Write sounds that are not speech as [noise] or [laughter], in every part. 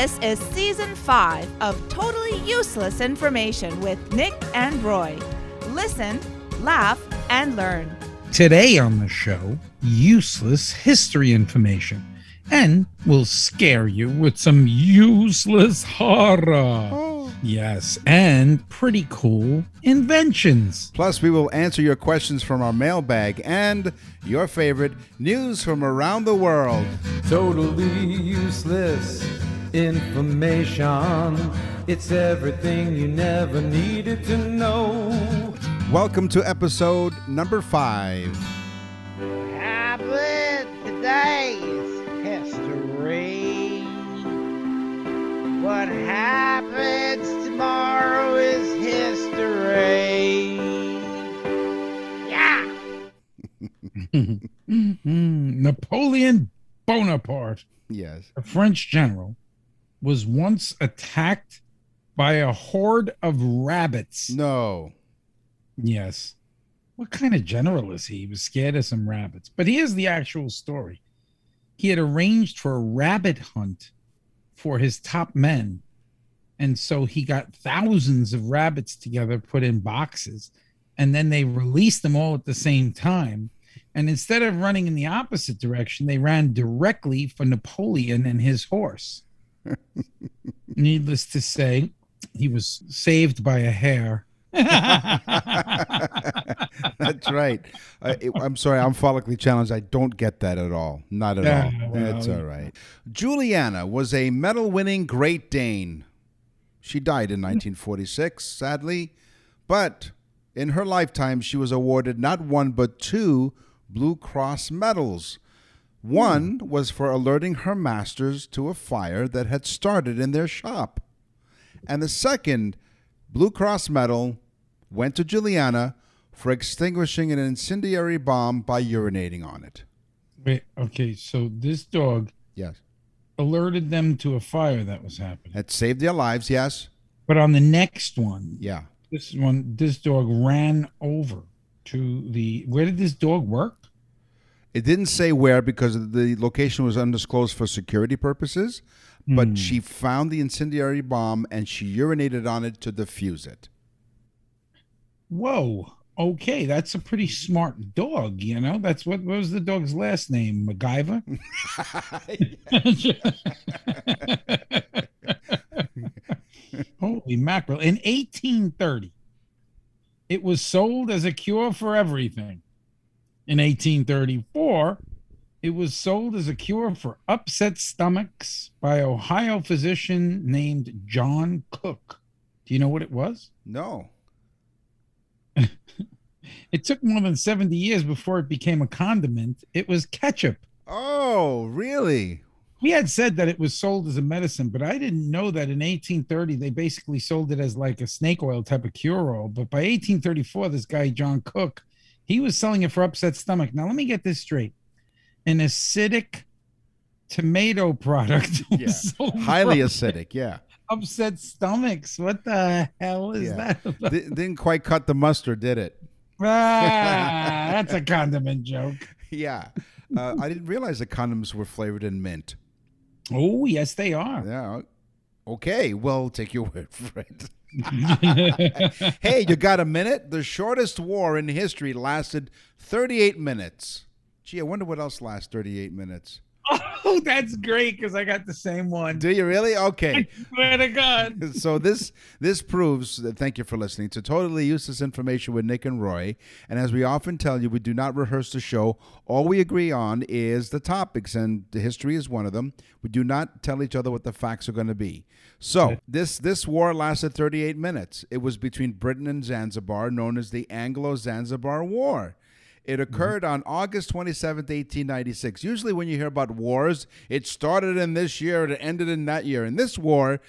This is season five of Totally Useless Information with Nick and Roy. Listen, laugh, and learn. Today on the show, useless history information. And we'll scare you with some useless horror. Oh. Yes, and pretty cool inventions. Plus, we will answer your questions from our mailbag and your favorite news from around the world. Totally useless information. It's everything you never needed to know. Welcome to episode number five. Happened today's history. What happens tomorrow is history. Yeah. [laughs] [laughs] Napoleon Bonaparte, Yes. a French general, was once attacked by a horde of rabbits. No. Yes. What kind of general is he? He was scared of some rabbits. But here's the actual story. He had arranged for a rabbit hunt for his top men. And so he got thousands of rabbits together, put in boxes, and then they released them all at the same time. And instead of running in the opposite direction, they ran directly for Napoleon and his horse. [laughs] Needless to say, he was saved by a hair. [laughs] That's right. I, I'm sorry, I'm follically challenged. I don't get that at all. Not at all. well, That's all right. Juliana was a medal winning Great Dane. She died in hmm. 1946, sadly, but in her lifetime, she was awarded not one but two Blue Cross medals. One was for alerting her masters to a fire that had started in their shop. And the second Blue Cross medal went to Juliana for extinguishing an incendiary bomb by urinating on it. Wait, okay, so this dog Yes. alerted them to a fire that was happening. That saved their lives, yes? But on the next one, Yeah. this one, this dog ran over to the. Where did this dog work? It didn't say where because the location was undisclosed for security purposes, but hmm. she found the incendiary bomb and she urinated on it to defuse it. Whoa. Okay, that's a pretty smart dog. You know, that's what, what was the dog's last name? MacGyver. [laughs] [laughs] Holy mackerel! In 1830, it was sold as a cure for everything. In 1834, it was sold as a cure for upset stomachs by Ohio physician named John Cook. Do you know what it was? No. [laughs] It took more than 70 years before it became a condiment. It was ketchup. Oh, really? We had said that it was sold as a medicine, but I didn't know that in 1830 they basically sold it as like a snake oil type of cure all. But by 1834, this guy, John Cook, he was selling it for upset stomach. Now, let me get this straight an acidic tomato product [laughs] Yeah. Highly acidic, yeah. upset stomachs. What the hell is Yeah. that? about? Di- didn't quite cut the mustard, did it? ah, that's a condiment joke. [laughs] Yeah. Uh, I didn't realize the condoms were flavored in mint. Oh, yes, they are. Yeah. Okay. Well, take your word [laughs] for it. [laughs] hey, you got a minute? The shortest war in history lasted 38 minutes. Gee, I wonder what else lasts 38 minutes. [laughs] Oh, that's great because I got the same one. Do you really? Okay. [laughs] Swear to God. [laughs] so this this proves that thank you for listening to totally useless information with Nick and Roy. And as we often tell you, we do not rehearse the show. All we agree on is the topics, and the history is one of them. We do not tell each other what the facts are going to be. So this this war lasted 38 minutes. It was between Britain and Zanzibar, known as the Anglo-Zanzibar War. It mm-hmm. occurred on August 27th, 1896. Usually, when you hear about wars, it started in this year, it ended in that year. In this war,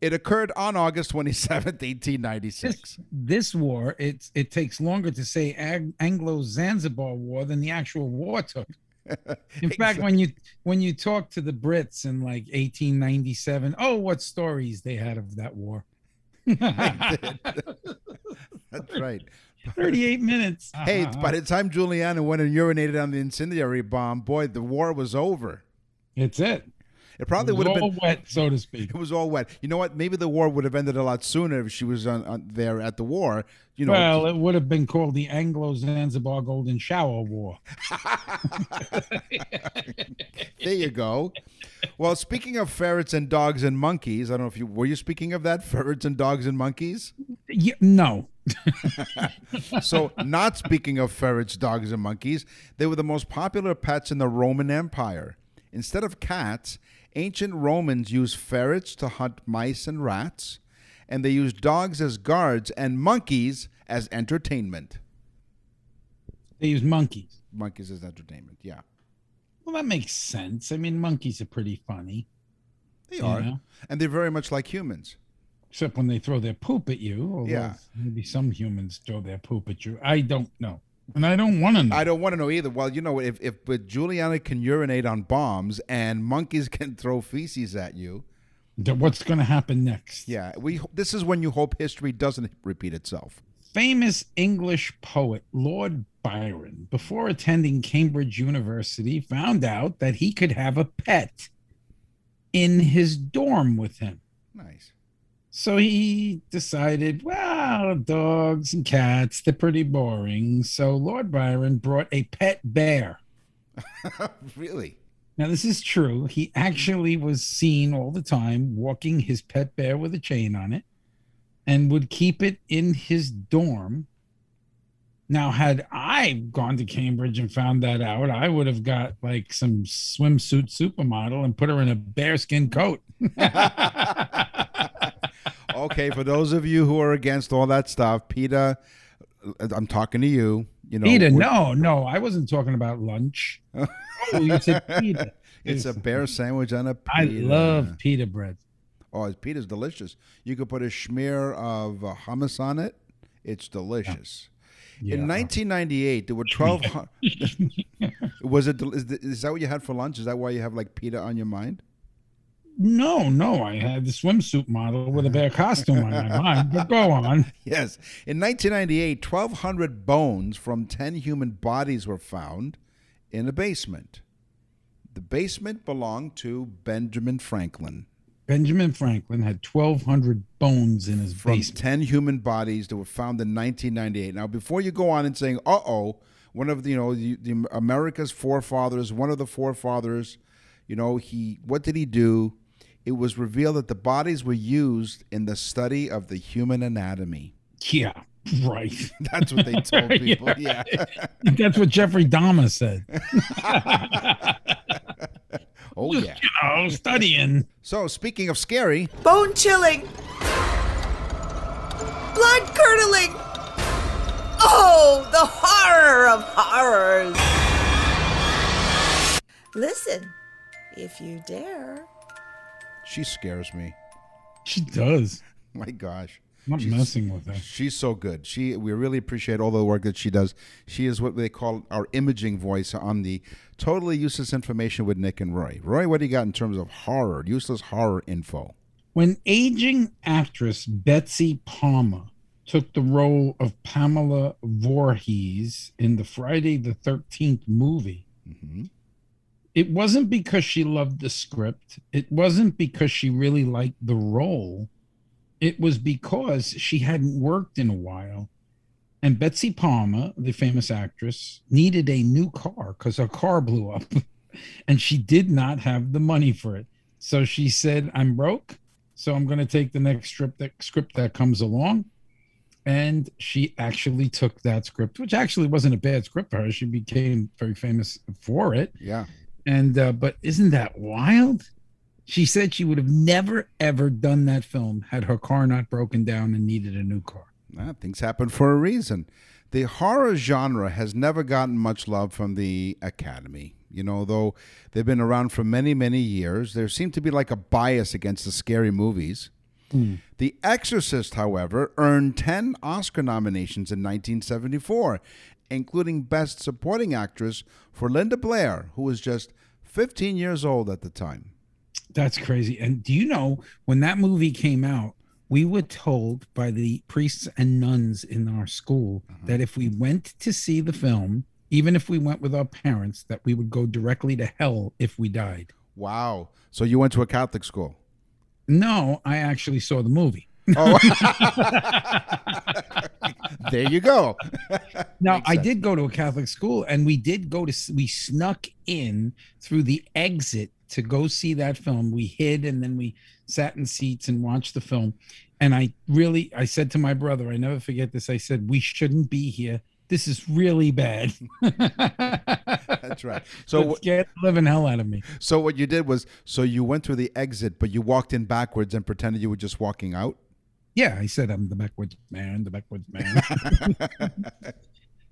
it occurred on August 27th, 1896. This war, it's it takes longer to say Ag- Anglo-Zanzibar War than the actual war took. [laughs] In fact, when you when you talk to the Brits in like 1897, oh, what stories they had of that war. [laughs] [laughs] That's right. 38 [laughs] minutes. Uh-huh, hey, uh-huh. by the time Juliana went and urinated on the incendiary bomb, boy, the war was over. It's it. It probably It would was have all been. wet, so to speak. It was all wet. You know what? Maybe the war would have ended a lot sooner if she was on, on there at the war. You know, well, it would have been called the Anglo Zanzibar Golden Shower War. [laughs] there you go. Well, speaking of ferrets and dogs and monkeys, I don't know if you were you speaking of that ferrets and dogs and monkeys. Yeah, no, [laughs] So, not speaking of ferrets, dogs, and monkeys, they were the most popular pets in the Roman Empire. Instead of cats, ancient Romans used ferrets to hunt mice and rats, and they used dogs as guards and monkeys as entertainment. they use monkeys. Monkeys as entertainment, yeah. Well, that makes sense. I mean, monkeys are pretty funny, They are. know? And they're very much like humans. Except when they throw their poop at you. Yeah. maybe some humans throw their poop at you. I don't know, and I don't want to know. I don't want to know either. Well, you know, if, if but Juliana can urinate on bombs and monkeys [laughs] can throw feces at you, Th- What's going to happen next? yeah, we this is when you hope history doesn't repeat itself. famous English poet Lord Byron, before attending Cambridge University, found out that he could have a pet in his dorm with him. Nice. So he decided, well, dogs and cats, they're pretty boring. So Lord Byron brought a pet bear. [laughs] really? Now, this is true. He actually was seen all the time walking his pet bear with a chain on it and would keep it in his dorm. Now, had I gone to Cambridge and found that out, I would have got like some swimsuit supermodel and put her in a bearskin coat. [laughs] [laughs] Okay, for those of you who are against all that stuff, Peter, I'm talking to you. You know, Peter, no, no, I wasn't talking about lunch. oh, you said Peter. [laughs] It's a bear sandwich on a I pita. love pita bread. Oh, it's pita's delicious. You could put a smear of uh, hummus on it. It's delicious. Yeah. In 1998, there were [laughs] 12. [laughs] was it? Is, that what you had for lunch? Is that why you have like pita on your mind? No, no, I had the swimsuit model with a bear costume on my mind. But go on. [laughs] Yes. In 1998, 1,200 bones from 10 human bodies were found in a basement. The basement belonged to Benjamin Franklin. Benjamin Franklin had 1,200 bones in his From basement. 10 human bodies that were found in 1998. Now, before you go on and saying, uh oh, one of the, you know, the, the America's forefathers, one of the forefathers, you know, he, what did he do? It was revealed that the bodies were used in the study of the human anatomy. Yeah, right. [laughs] That's what they told [laughs] people. yeah. [laughs] That's what Jeffrey Dahmer said. Oh, yeah. You know, studying. So, speaking of scary, bone chilling, blood curdling. Oh, the horror of horrors. Listen, if you dare. She scares me. She does. [laughs] My gosh. I'm not She's- messing with her. She's so good. She we really appreciate all the work that she does. She is what they call our imaging voice on the totally useless information with Nick and Roy. Roy, what do you got in terms of horror, useless horror info? When aging actress Betsy Palmer took the role of Pamela Voorhees in the Friday the 13th movie, Mhm. It wasn't because she loved the script. It wasn't because she really liked the role. It was because she hadn't worked in a while. And Betsy Palmer, the famous actress, needed a new car because her car blew up [laughs] and she did not have the money for it. So she said, I'm broke. So I'm going to take the next script that, script that comes along. And she actually took that script, which actually wasn't a bad script for her. She became very famous for it. Yeah. And uh, but isn't that wild? She said she would have never ever done that film had her car not broken down and needed a new car. Ah, things happen for a reason. The horror genre has never gotten much love from the Academy. You know, though they've been around for many, many years, there seemed to be like a bias against the scary movies. The Exorcist, however, earned 10 Oscar nominations in 1974, including Best Supporting Actress for Linda Blair, who was just 15 years old at the time. That's crazy. And do you know when that movie came out, we were told by the priests and nuns in our school uh-huh. that if we went to see the film, even if we went with our parents, that we would go directly to hell if we died. Wow. So you went to a Catholic school. No, I actually saw the movie. Oh. [laughs] [laughs] there you go. Now, I did go to a Catholic school, and we did go to we snuck in through the exit to go see that film. We hid, and then we sat in seats and watched the film. And I really, I said to my brother, I never forget this. I said, "We shouldn't be here. This is really bad." [laughs] That's right. So scared living hell out of me. so what you did was so you went through the exit, but you walked in backwards and pretended you were just walking out. Yeah, I said I'm the backwoods man, the backwoods man. [laughs]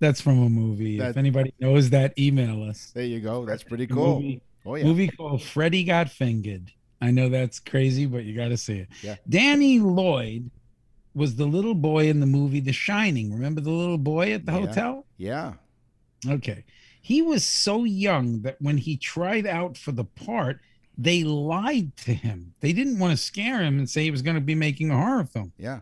That's from a movie. That- if anybody knows that, email us. There you go. That's pretty cool. Movie, Oh yeah. movie called Freddy Got Fingered. I know that's crazy, but you got to see it. Yeah. Danny Lloyd was the little boy in the movie The Shining. Remember the little boy at the Yeah. hotel? Yeah. Okay. He was so young that when he tried out for the part, they lied to him. They didn't want to scare him and say he was going to be making a horror film. Yeah.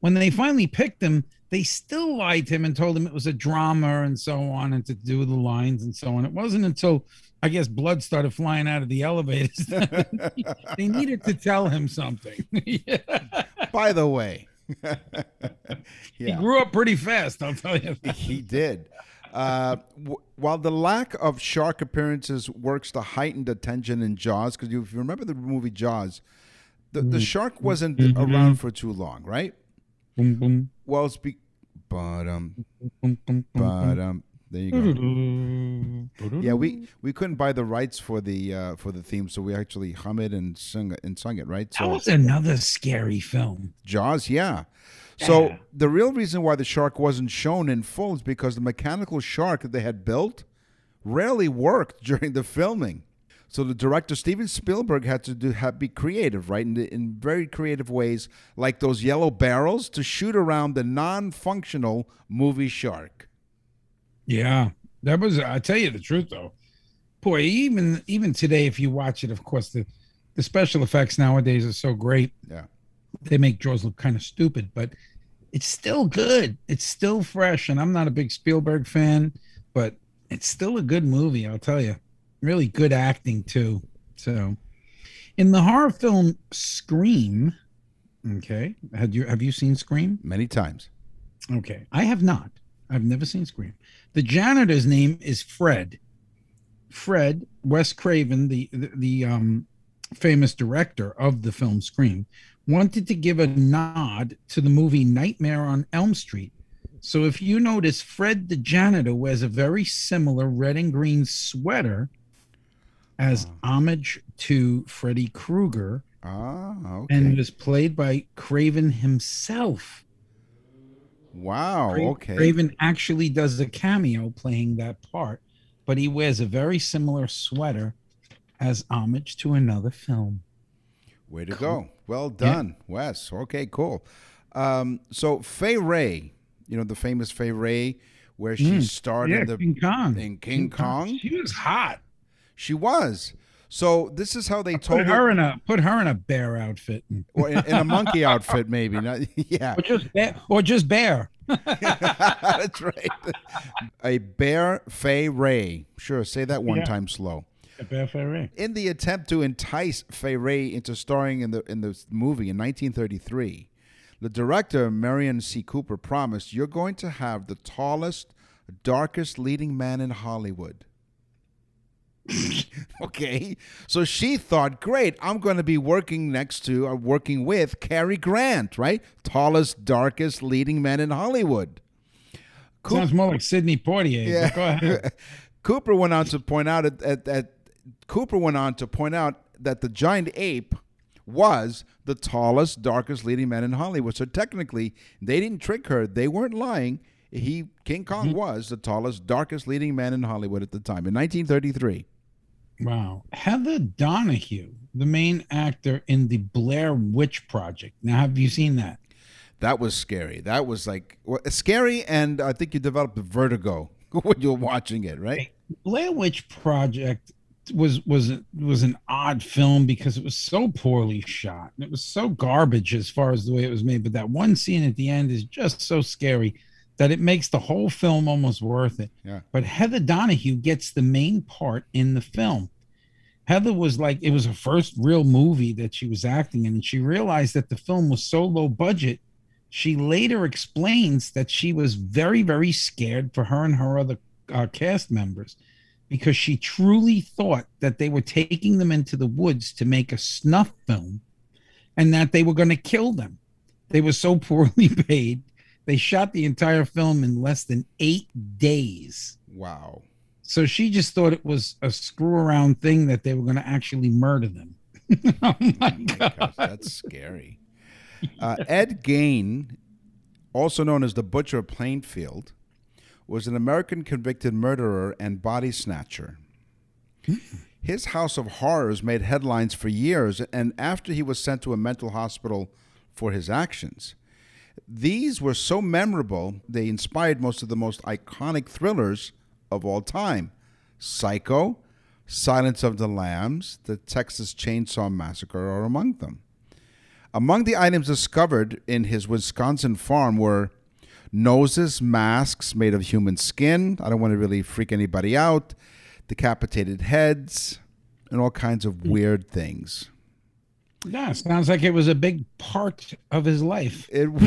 When they finally picked him, they still lied to him and told him it was a drama and so on and to do the lines and so on. It wasn't until I guess blood started flying out of the elevators. [laughs] [laughs] they needed to tell him something. [laughs] Yeah. By the way. He grew up pretty fast, I'll tell you. He did. Uh, w- while the lack of shark appearances works to heighten the tension in Jaws, because if you remember the movie Jaws, the, the shark wasn't around for too long, right? Boom, boom, Well, it's be- but um, boom, but um, there you go. Yeah, we we couldn't buy the rights for the uh, for the theme, so we actually hum it and sung it and sung it, right? That So was another scary film. Jaws, yeah. So Yeah. the real reason why the shark wasn't shown in full is because the mechanical shark that they had built rarely worked [laughs] during the filming. So the director Steven Spielberg had to do have, be creative, right, in, in very creative ways, like those yellow barrels, to shoot around the non-functional movie shark. Yeah, that was. I tell you the truth, though. Boy, even even today, if you watch it, of course the the special effects nowadays are so great. Yeah. They make Jaws look kind of stupid, but it's still good. It's still fresh, and I'm not a big Spielberg fan, but it's still a good movie. I'll tell you, really good acting too. So, in the horror film Scream, okay, had you have you seen Scream? Many times. Okay, I have not. I've never seen Scream. The janitor's name is Fred. Fred Wes Craven, the the, the um, famous director of the film Scream, wanted to give a nod to the movie Nightmare on Elm Street. So if you notice, Fred the janitor wears a very similar red and green sweater as homage to Freddy Krueger, Ah, okay. and was played by Craven himself. wow. Okay. Craven actually does a cameo playing that part, but he wears a very similar sweater as homage to another film. Way to go. Well done, Wes. Okay, cool. Um, so Fay Wray, you know the famous Fay Wray, where she starred Mm. Yeah, in the King Kong. in King Kong? She was hot. She was. So this is how they told Put her, her in a put her in a bear outfit, or in, in a monkey outfit, maybe. Not, [laughs] yeah, or just bear, or just bear. [laughs] that's right. A bear Fay Wray. Sure, say that one Yeah. time slow. Ferret. In the attempt to entice Fay Wray into starring in the in the movie in 1933, the director Merian C. Cooper promised, "You're going to have the tallest, darkest leading man in Hollywood." [laughs] okay, so she thought, "Great, I'm going to be working next to, or working with Cary Grant, right? Tallest, darkest leading man in Hollywood." Coop- Sounds more like Sidney Poitier. ahead. [laughs] Cooper went on to point out at, at, at Cooper went on to point out that the giant ape was the tallest, darkest leading man in Hollywood. So technically, they didn't trick her. They weren't lying. He King Kong Mm-hmm. was the tallest, darkest leading man in Hollywood at the time in 1933. Wow. Heather Donahue, the main actor in the Blair Witch Project. Now, have you seen that? That was scary. That was like well, scary, and I think you developed vertigo [laughs] when you're watching it, right? Blair Witch Project was was was an odd film because it was so poorly shot. and It was so garbage as far as the way it was made. But that one scene at the end is just so scary that it makes the whole film almost worth it. Yeah. But Heather Donahue gets the main part in the film. Heather was like, it was her first real movie that she was acting in, and she realized that the film was so low budget. She later explains that she was very, very scared for her and her other uh, cast members because she truly thought that they were taking them into the woods to make a snuff film and that they were going to kill them. They were so [laughs] poorly paid. They shot the entire film in less than eight days. Wow. So she just thought it was a screw around thing that they were going to actually murder them. [laughs] oh my God. Gosh, that's scary. Uh, Ed Gain, also known as the Butcher of Plainfield, was an American convicted murderer and body snatcher. Hmm. His House of Horrors made headlines for years, and after he was sent to a mental hospital for his actions. These were so memorable, they inspired most of the most iconic thrillers of all time Psycho, Silence of the Lambs, the Texas Chainsaw Massacre are among them. Among the items discovered in his Wisconsin farm were noses, masks made of human skin. I don't want to really freak anybody out. Decapitated heads, and all kinds of hmm. weird things. Yeah, sounds like it was a big part of his life. It was.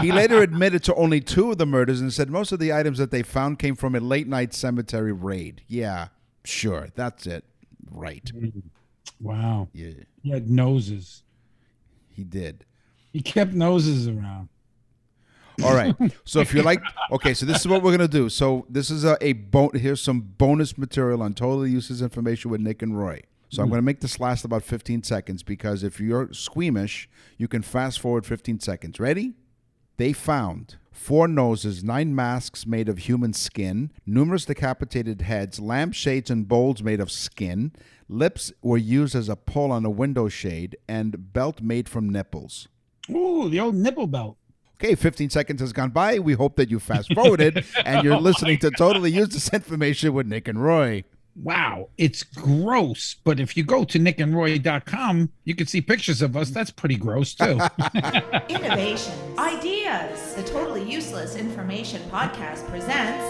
he later admitted to only two of the murders and said most of the items that they found came from a late night cemetery raid. Yeah, sure. That's it. Right. Hmm. Wow. Yeah, He had noses. he did. He kept noses around. All right. So if you're like, okay, so this is what we're gonna do. So this is a, a bon- here's some bonus material on totally useless information with Nick and Roy. So I'm mm-hmm. gonna make this last about 15 seconds because if you're squeamish, you can fast forward 15 seconds. Ready? They found four noses, nine masks made of human skin, numerous decapitated heads, lampshades and bowls made of skin. Lips were used as a pull on a window shade, and belt made from nipples. Ooh, the old nipple belt. Okay, 15 seconds has gone by. We hope that you fast forwarded [laughs] and you're listening to Totally Useless Information with Nick and Roy. Wow, it's gross. But if you go to nickandroy.com, you can see pictures of us. That's pretty gross, too. [laughs] Innovations, ideas. The Totally Useless Information Podcast presents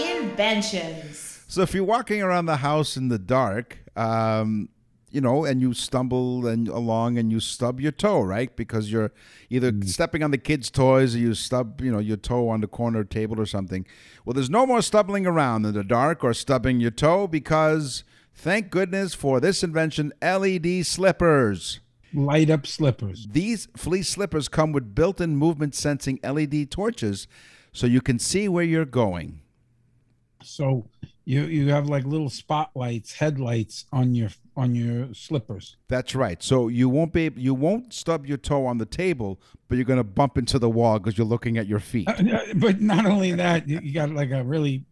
Inventions. So if you're walking around the house in the dark, um, you know, and you stumble and along and you stub your toe, right? Because you're either mm-hmm. stepping on the kids' toys or you stub, you know, your toe on the corner table or something. Well, there's no more stumbling around in the dark or stubbing your toe because thank goodness for this invention, LED slippers. Light up slippers. These fleece slippers come with built-in movement sensing LED torches so you can see where you're going. So you you have like little spotlights, headlights on your on your slippers. That's right. So you won't be you won't stub your toe on the table, but you're going to bump into the wall because you're looking at your feet. But not only that, you you got like a really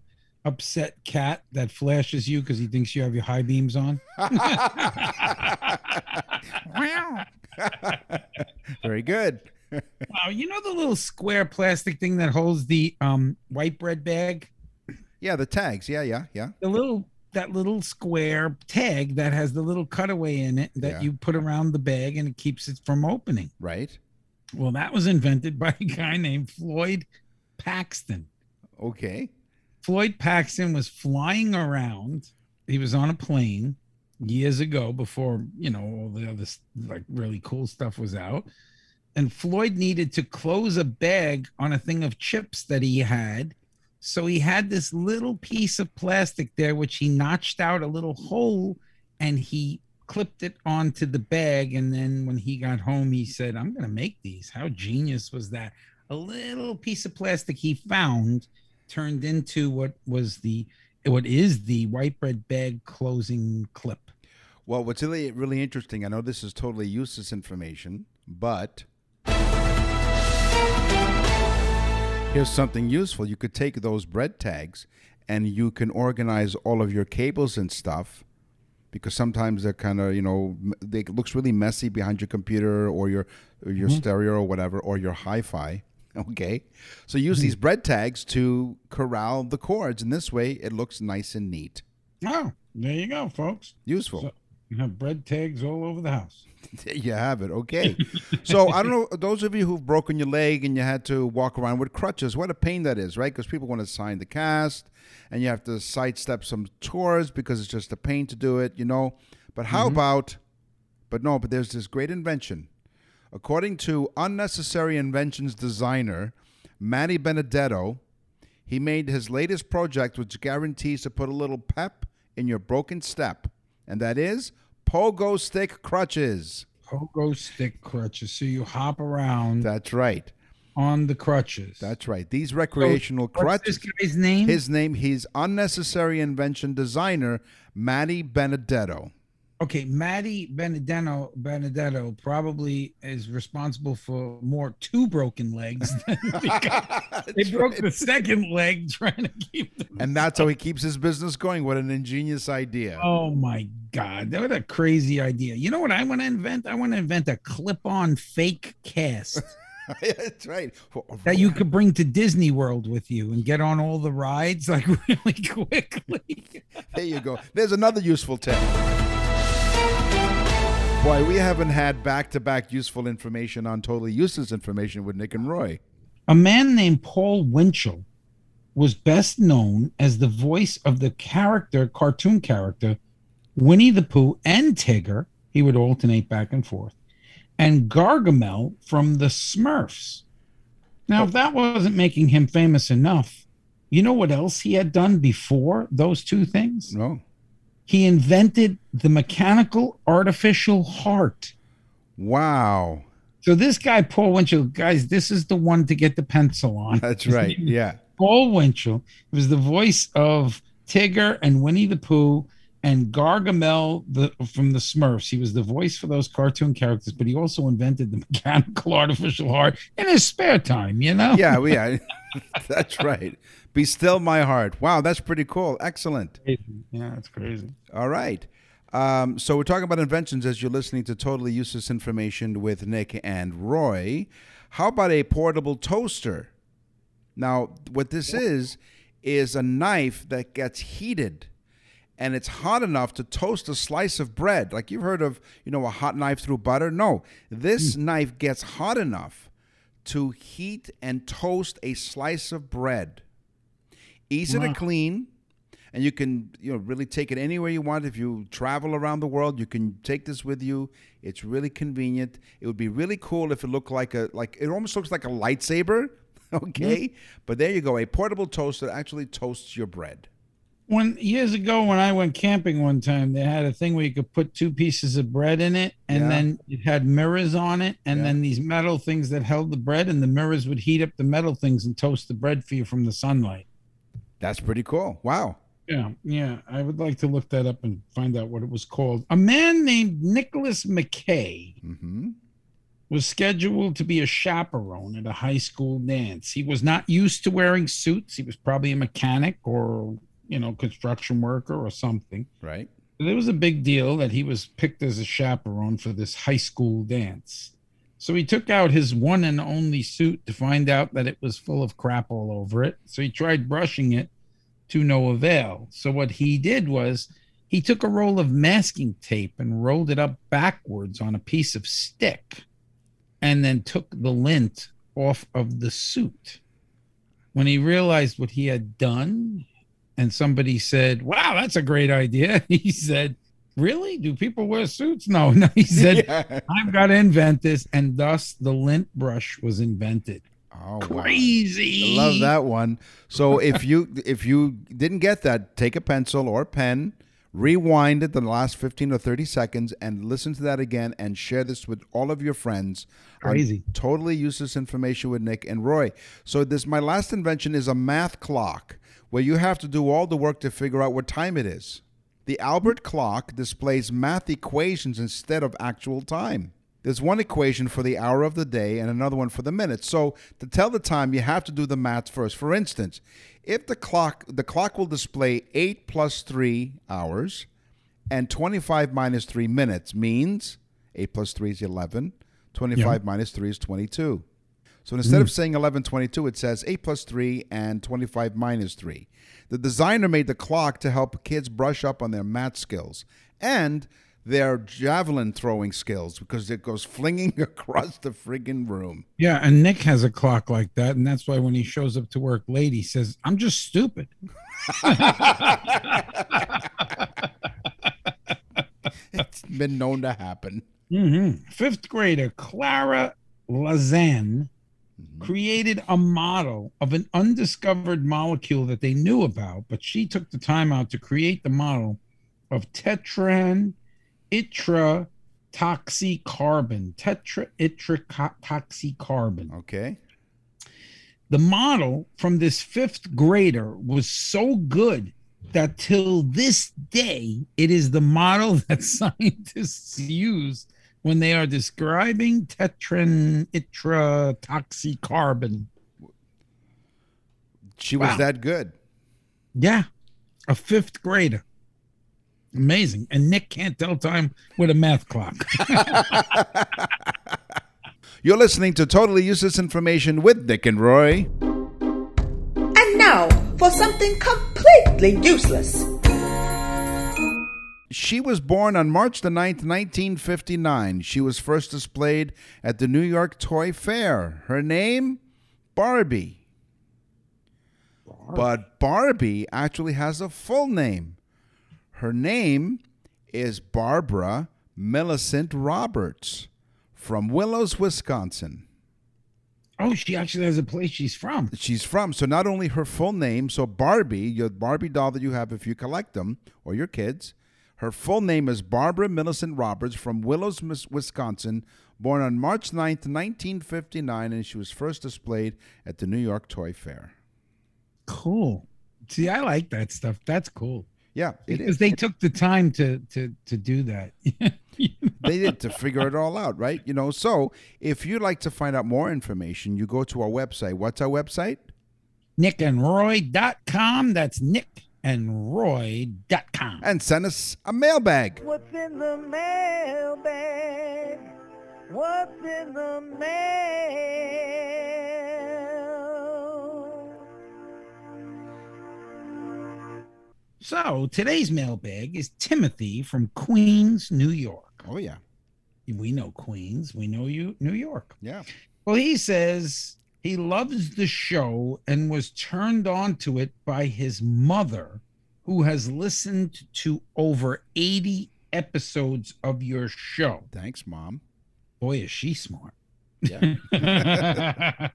upset cat that flashes you because he thinks you have your high beams on. [laughs] [laughs] Very good. [laughs] Wow, you know the little square plastic thing that holds the um white bread bag? Yeah, the tags. Yeah, yeah, yeah. The little that little square tag that has the little cutaway in it that Yeah. you put around the bag and it keeps it from opening. Right. Well, that was invented by a guy named Floyd Paxton. Okay. Floyd Paxton was flying around. He was on a plane years ago before, you know, all the other like really cool stuff was out. And Floyd needed to close a bag on a thing of chips that he had. So he had this little piece of plastic there, which he notched out a little hole and he clipped it onto the bag. And then when he got home, he said, I'm going to make these. How genius was that? A little piece of plastic he found turned into what was the what is the white bread bag closing clip. Well, what's really really interesting, I know this is totally useless information, but here's something useful. You could take those bread tags and you can organize all of your cables and stuff because sometimes they're kind of, you know, they it looks really messy behind your computer or your or your mm-hmm. stereo or whatever or your hi-fi. [laughs] Okay. So use mm-hmm. these bread tags to corral the cords and this way it looks nice and neat. Oh, there you go, folks. Useful. So- You have bread tags all over the house. There you have it. Okay. so I don't know those of you who've broken your leg and you had to walk around with crutches. What a pain that is, right? Because people want to sign the cast, and you have to sidestep some tours because it's just a pain to do it, you know. But how mm-hmm. about? But no. But there's this great invention. According to unnecessary inventions designer Manny Benedetto, he made his latest project, which guarantees to put a little pep in your broken step, and that is pogo stick crutches. Pogo stick crutches. So you hop around That's right. on the crutches. That's right. These recreational What's crutches. this guy's name? His name, he's unnecessary invention designer, Matty Benedetto. Okay, Matty Benedetto Benedetto probably is responsible for more two broken legs. [laughs] They broke the second leg trying to keep them. And that's how he keeps his business going. What an ingenious idea. Oh my god, that was a crazy idea. You know what I want to invent? I want to invent a clip-on fake cast [laughs] that's right. that you could bring to Disney World with you and get on all the rides like [laughs] really quickly. There you go. There's another useful tip. Boy, we haven't had back to back useful information on totally useless information with Nick and Roy. A man named Paul Winchell was best known as the voice of the character, cartoon character, Winnie the Pooh and Tigger. He would alternate back and forth, and Gargamel from the Smurfs. Now, if that wasn't making him famous enough, you know what else he had done before those two things? No. He invented the mechanical artificial heart. Wow. So this guy, Paul Winchell, guys, this is the one to get the pencil on. That's His right. Yeah. Paul Winchell he was the voice of Tigger and Winnie the Pooh and Gargamel the, from the Smurfs. He was the voice for those cartoon characters, but he also invented the [laughs] mechanical artificial heart in his spare time, you know? Yeah, we- yeah. [laughs] that's right. Be still my heart. Wow, that's pretty cool. Excellent. Yeah, it's crazy. All right. Um, so we're talking about inventions as you're listening to Totally Useless Information with Nick and Roy. How about a portable toaster? Now, what this is is a knife that gets heated and it's hot enough to toast a slice of bread. Like you've heard of, you know, a hot knife through butter? No. This knife gets hot enough to heat and toast a slice of bread. Easy to clean and you can you know really take it anywhere you want. If you travel around the world you can take this with you. It's really convenient. It would be really cool if it looked like a like it almost looks like a lightsaber [laughs] okay? Mm-hmm. But there you go a portable toaster actually toasts your bread When years ago, when I went camping one time, they had a thing where you could put two pieces of bread in it, and Yeah. then it had mirrors on it, and Yeah. then these metal things that held the bread, and the mirrors would heat up the metal things and toast the bread for you from the sunlight. that's pretty cool wow Yeah, yeah. I would like to look that up and find out what it was called. A man named Nicholas McKay hmm was scheduled to be a chaperone at a high school dance. He was not used to wearing suits. He was probably a mechanic or, you know, construction worker or something. right But it was a big deal that he was picked as a chaperone for this high school dance. So he took out his one and only suit to find out that it was full of crap all over it. So he tried brushing it to no avail. So what he did was he took a roll of masking tape and rolled it up backwards on a piece of stick and then took the lint off of the suit. When he realized what he had done, and somebody said, Wow, that's a great idea. [laughs] He said, Really? Do people wear suits? No, no. He [laughs] said, Yeah. I've got to invent this. And thus the lint brush was invented. oh wow. Crazy. I love that one. So [laughs] if you if you didn't get that, take a pencil or pen, rewind it the last 15 or 30 seconds and listen to that again and share this with all of your friends. Crazy. Totally useless information with Nick and Roy. So this my last invention is a math clock where you have to do all the work to figure out what time it is. The Albert clock displays math equations instead of actual time. There's one equation for the hour of the day and another one for the minute. So to tell the time, you have to do the math first. For instance, if the clock the clock will display 8 plus 3 hours and 25 minus 3 minutes means 8 plus 3 is 11, 25 minus 3 is 22. So instead of saying 1122, it says 8 plus 3 and 25 minus 3. The designer made the clock to help kids brush up on their math skills. And their javelin throwing skills because it goes flinging [laughs] across the friggin' room. Yeah, and Nick has a clock like that, and that's why when he shows up to work late, he says, "I'm just stupid." [laughs] It's been known to happen. hmm Fifth grader Clara Lazen created a model of an undiscovered molecule that they knew about, but she took the time out to create the model of tetran itratoxicarbon. Tetra itratoxicarbon. Okay. The model from this fifth grader was so good that till this day, it is the model [laughs] that scientists use when they are describing tetranitratoxycarbon. She was Wow. that good. Yeah, a fifth grader. Amazing. And Nick can't tell time with a math clock. [laughs] You're listening to Totally Useless Information with Nick and Roy. And now for something completely useless. She was born on March the 9th, 1959. She was first displayed at the New York Toy Fair. Her name? Barbie. But Barbie actually has a full name. Her name is Barbara Millicent Roberts from Willows, Wisconsin. oh, she actually has a place she's from. she's from. So not only her full name, so Barbie, your Barbie doll that you have if you collect them or your kids, her full name is Barbara Millicent Roberts from Willows, Wisconsin, born on March 9th, 1959, and she was first displayed at the New York Toy Fair. Cool. See, I like that stuff. That's cool. Yeah, it Because they took the time to to to do that. [laughs] they did to figure it all out, right? You know, so if you'd like to find out more information, you go to our website. What's our website? nickandroy.com. That's nickandroy.com. And roy.com. And send us a mailbag. What's in the mailbag? What's in the mail? So today's mailbag is Timothy from Queens, New York. Oh, yeah. We know Queens. We know you, New York. Yeah. Well, he says he loves the show and was turned on to it by his mother, who has listened to over 80 episodes of your show. Thanks, Mom. Boy, is she smart. Yeah.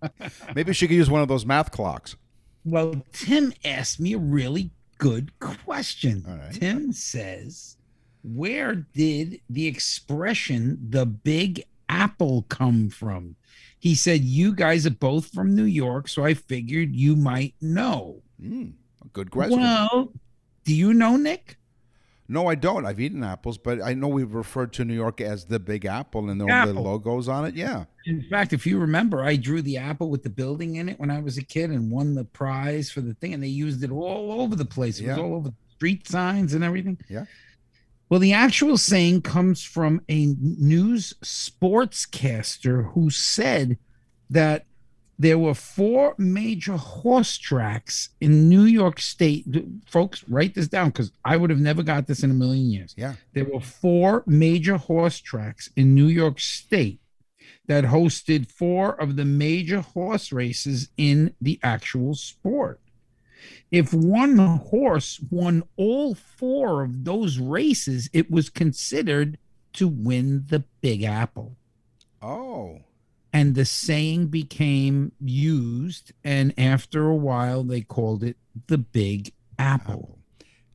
Maybe she could use one of those math clocks. Well, Tim asked me a really good question. Right. Tim says, Where did the expression the big apple come from? He said, You guys are both from New York, so I figured you might know. Mm, good question. Well, do you know, Nick? no, I don't. I've eaten apples, but I know we've referred to New York as the Big Apple and the, the Apple. logos on it. Yeah. In fact, if you remember, I drew the apple with the building in it when I was a kid and won the prize for the thing, and they used it all over the place. It was all over street signs and everything. Yeah. Well, the actual saying comes from a news sportscaster who said that there were four major horse tracks in New York State. Folks, write this down because I would have never got this in a million years. Yeah. There were four major horse tracks in New York State that hosted four of the major horse races in the actual sport. If one horse won all four of those races, it was considered to win the Big Apple. Oh. And the saying became used, and after a while, they called it the Big Apple.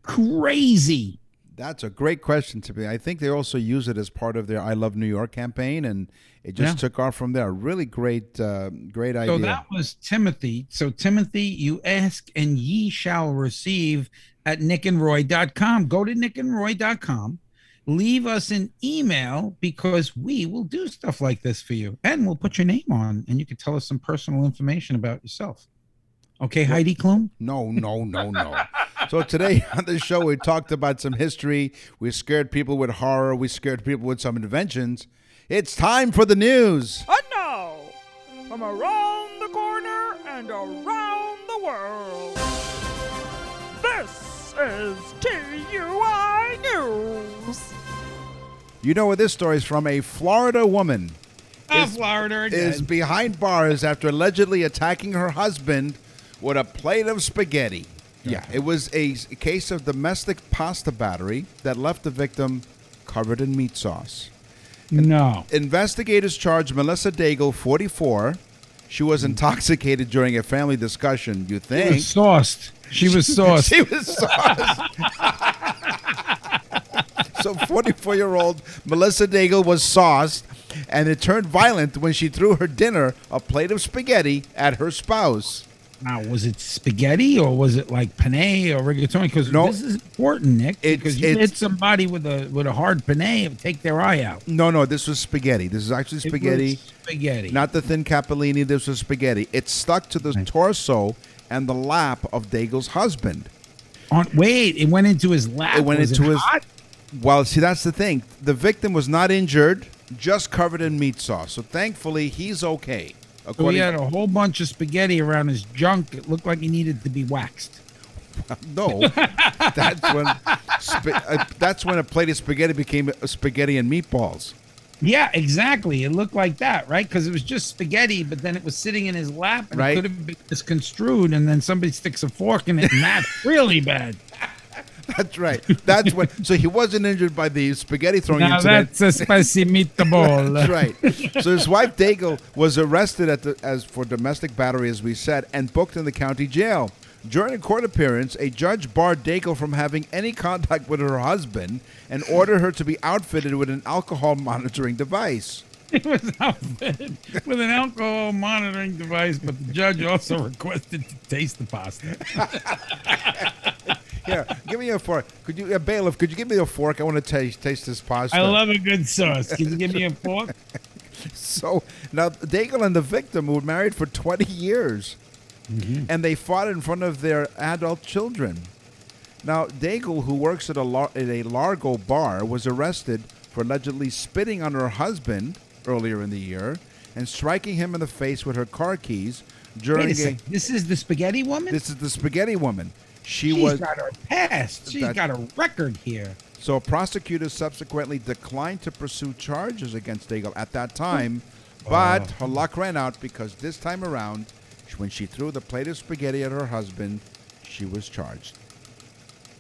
Crazy. That's a great question to me. I think they also use it as part of their I Love New York campaign, and it just Yeah. took off from there. Really great, uh, great idea. So that was Timothy. So Timothy, you ask and ye shall receive at nickandroy.com. Go to nickandroy.com. Leave us an email because we will do stuff like this for you. And we'll put your name on and you can tell us some personal information about yourself. Okay, Heidi Klum? No, no, no, no. so today [laughs] on the show, we talked about some history. We scared people with horror. We scared people with some inventions. It's time for the news. And now, from around the corner and around the world, this is TUI News. You know where this story is from? A Florida woman Ah, is- Florida again. is behind bars after allegedly attacking her husband with a plate of spaghetti. Yeah, it was a s- case of domestic pasta battery that left the victim covered in meat sauce. no. Investigators charged Melissa Daigle, 44. She was intoxicated during a family discussion. You She think? was sauced. She was [laughs] sauced. She was sauced. [laughs] so 44 year old Melissa Daigle was sauced, and it turned violent when she threw her dinner, a plate of spaghetti, at her spouse. Now, was it spaghetti or was it like penne or rigatoni? Because No. this is important, Nick. It's- Because you hit somebody with a with a hard penne, it would take their eye out. No, no, this was spaghetti. This is actually It spaghetti. spaghetti. Not the thin capellini. This was spaghetti. It stuck to the torso and the lap of Daigle's husband. On, wait, it went into his lap. It went Was into his- hot? Well, see, that's the thing. The victim was not injured, just covered in meat sauce. So thankfully, he's okay. So he had a whole bunch of spaghetti around his junk. It looked like he needed to be waxed. [laughs] no, that's when uh, that's when a plate of spaghetti became a spaghetti and meatballs. Yeah, exactly. It looked like that, right? Because it was just spaghetti, but then it was sitting in his lap, and Right. it could have been misconstrued, and then somebody sticks a fork in it, and that's really bad. [laughs] That's right. That's when. So he wasn't injured by the spaghetti throwing Now incident. that's a spicy meatball. [laughs] That's right. So his wife Daigle was arrested at the, as for domestic battery, as we said, and booked in the county jail. During a court appearance, a judge barred Daigle from having any contact with her husband and ordered her to be outfitted with an alcohol monitoring device. [laughs] It was outfitted with an alcohol monitoring device, but the judge also requested to taste the pasta. Here, give me a fork. Could you, uh, bailiff? Could you give me a fork? I want to taste taste this pasta. I love a good sauce. Can you give me a fork? [laughs] So now Daigle and the victim were married for 20 years, and they fought in front of their adult children. Now Daigle, who works at a lar- at a Largo bar, was arrested for allegedly spitting on her husband earlier in the year and striking him in the face with her car keys during Wait a a. second. This is the spaghetti woman? This is the spaghetti woman. She She's was got her past. She's That- got a record here. So prosecutors subsequently declined to pursue charges against Daigle at that time, but oh. her luck ran out because this time around, when she threw the plate of spaghetti at her husband, she was charged.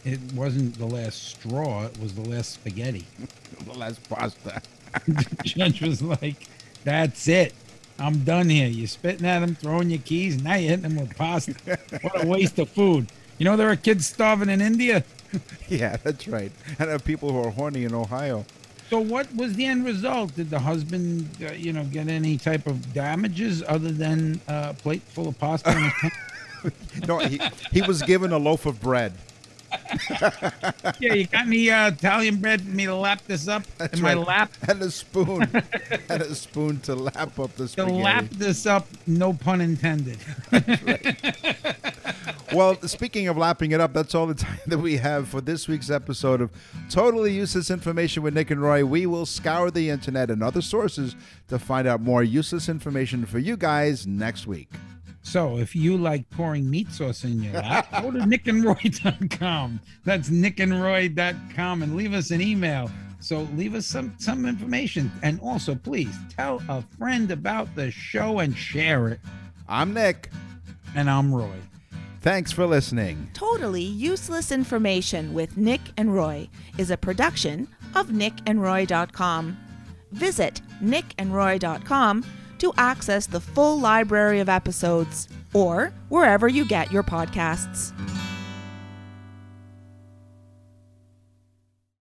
It wasn't the last straw. It was the last spaghetti. [laughs] The last pasta. [laughs] the judge was like, "That's it. I'm done here. You're spitting at him, throwing your keys. Now you're hitting him with pasta. What a waste of food. You know there are kids starving in India. [laughs] yeah, that's right. And there are people who are horny in Ohio. So what was the end result? Did the husband, uh, you know, get any type of damages other than uh, a plate full of pasta? in his pants? No, he, he was given a loaf of bread. [laughs] yeah, you got me uh, Italian bread for me to lap this up That's in my right. lap? [laughs] And a spoon. and a spoon to lap up the To lap this up, no pun intended. Well, speaking of lapping it up, that's all the time that we have for this week's episode of Totally Useless Information with Nick and Roy. We will scour the internet and other sources to find out more useless information for you guys next week. So if you like pouring meat sauce in your lap, go to nickandroy.com. That's nickandroy.com and leave us an email. So leave us some some information. And also please tell a friend about the show and share it. I'm Nick. And I'm Roy. Thanks for listening. Totally Useless Information with Nick and Roy is a production of nickandroy.com. Visit nickandroy.com to access the full library of episodes or wherever you get your podcasts.